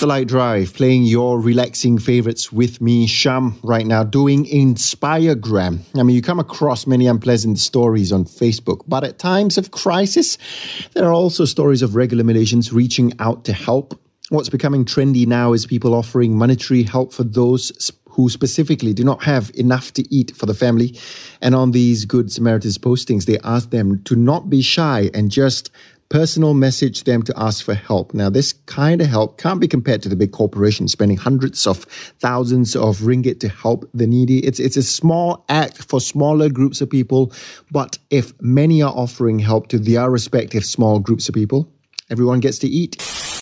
The LITE Drive, playing your relaxing favorites with me, Sham, right now, doing Inspiregram. I mean, you come across many unpleasant stories on Facebook, but at times of crisis, there are also stories of regular Malaysians reaching out to help. What's becoming trendy now is people offering monetary help for those who specifically do not have enough to eat for the family. And on these Good Samaritans postings, they ask them to not be shy and just personal message them to ask for help. Now, this kind of help can't be compared to the big corporations spending hundreds of thousands of ringgit to help the needy. It's, it's a small act for smaller groups of people. But if many are offering help to their respective small groups of people, everyone gets to eat.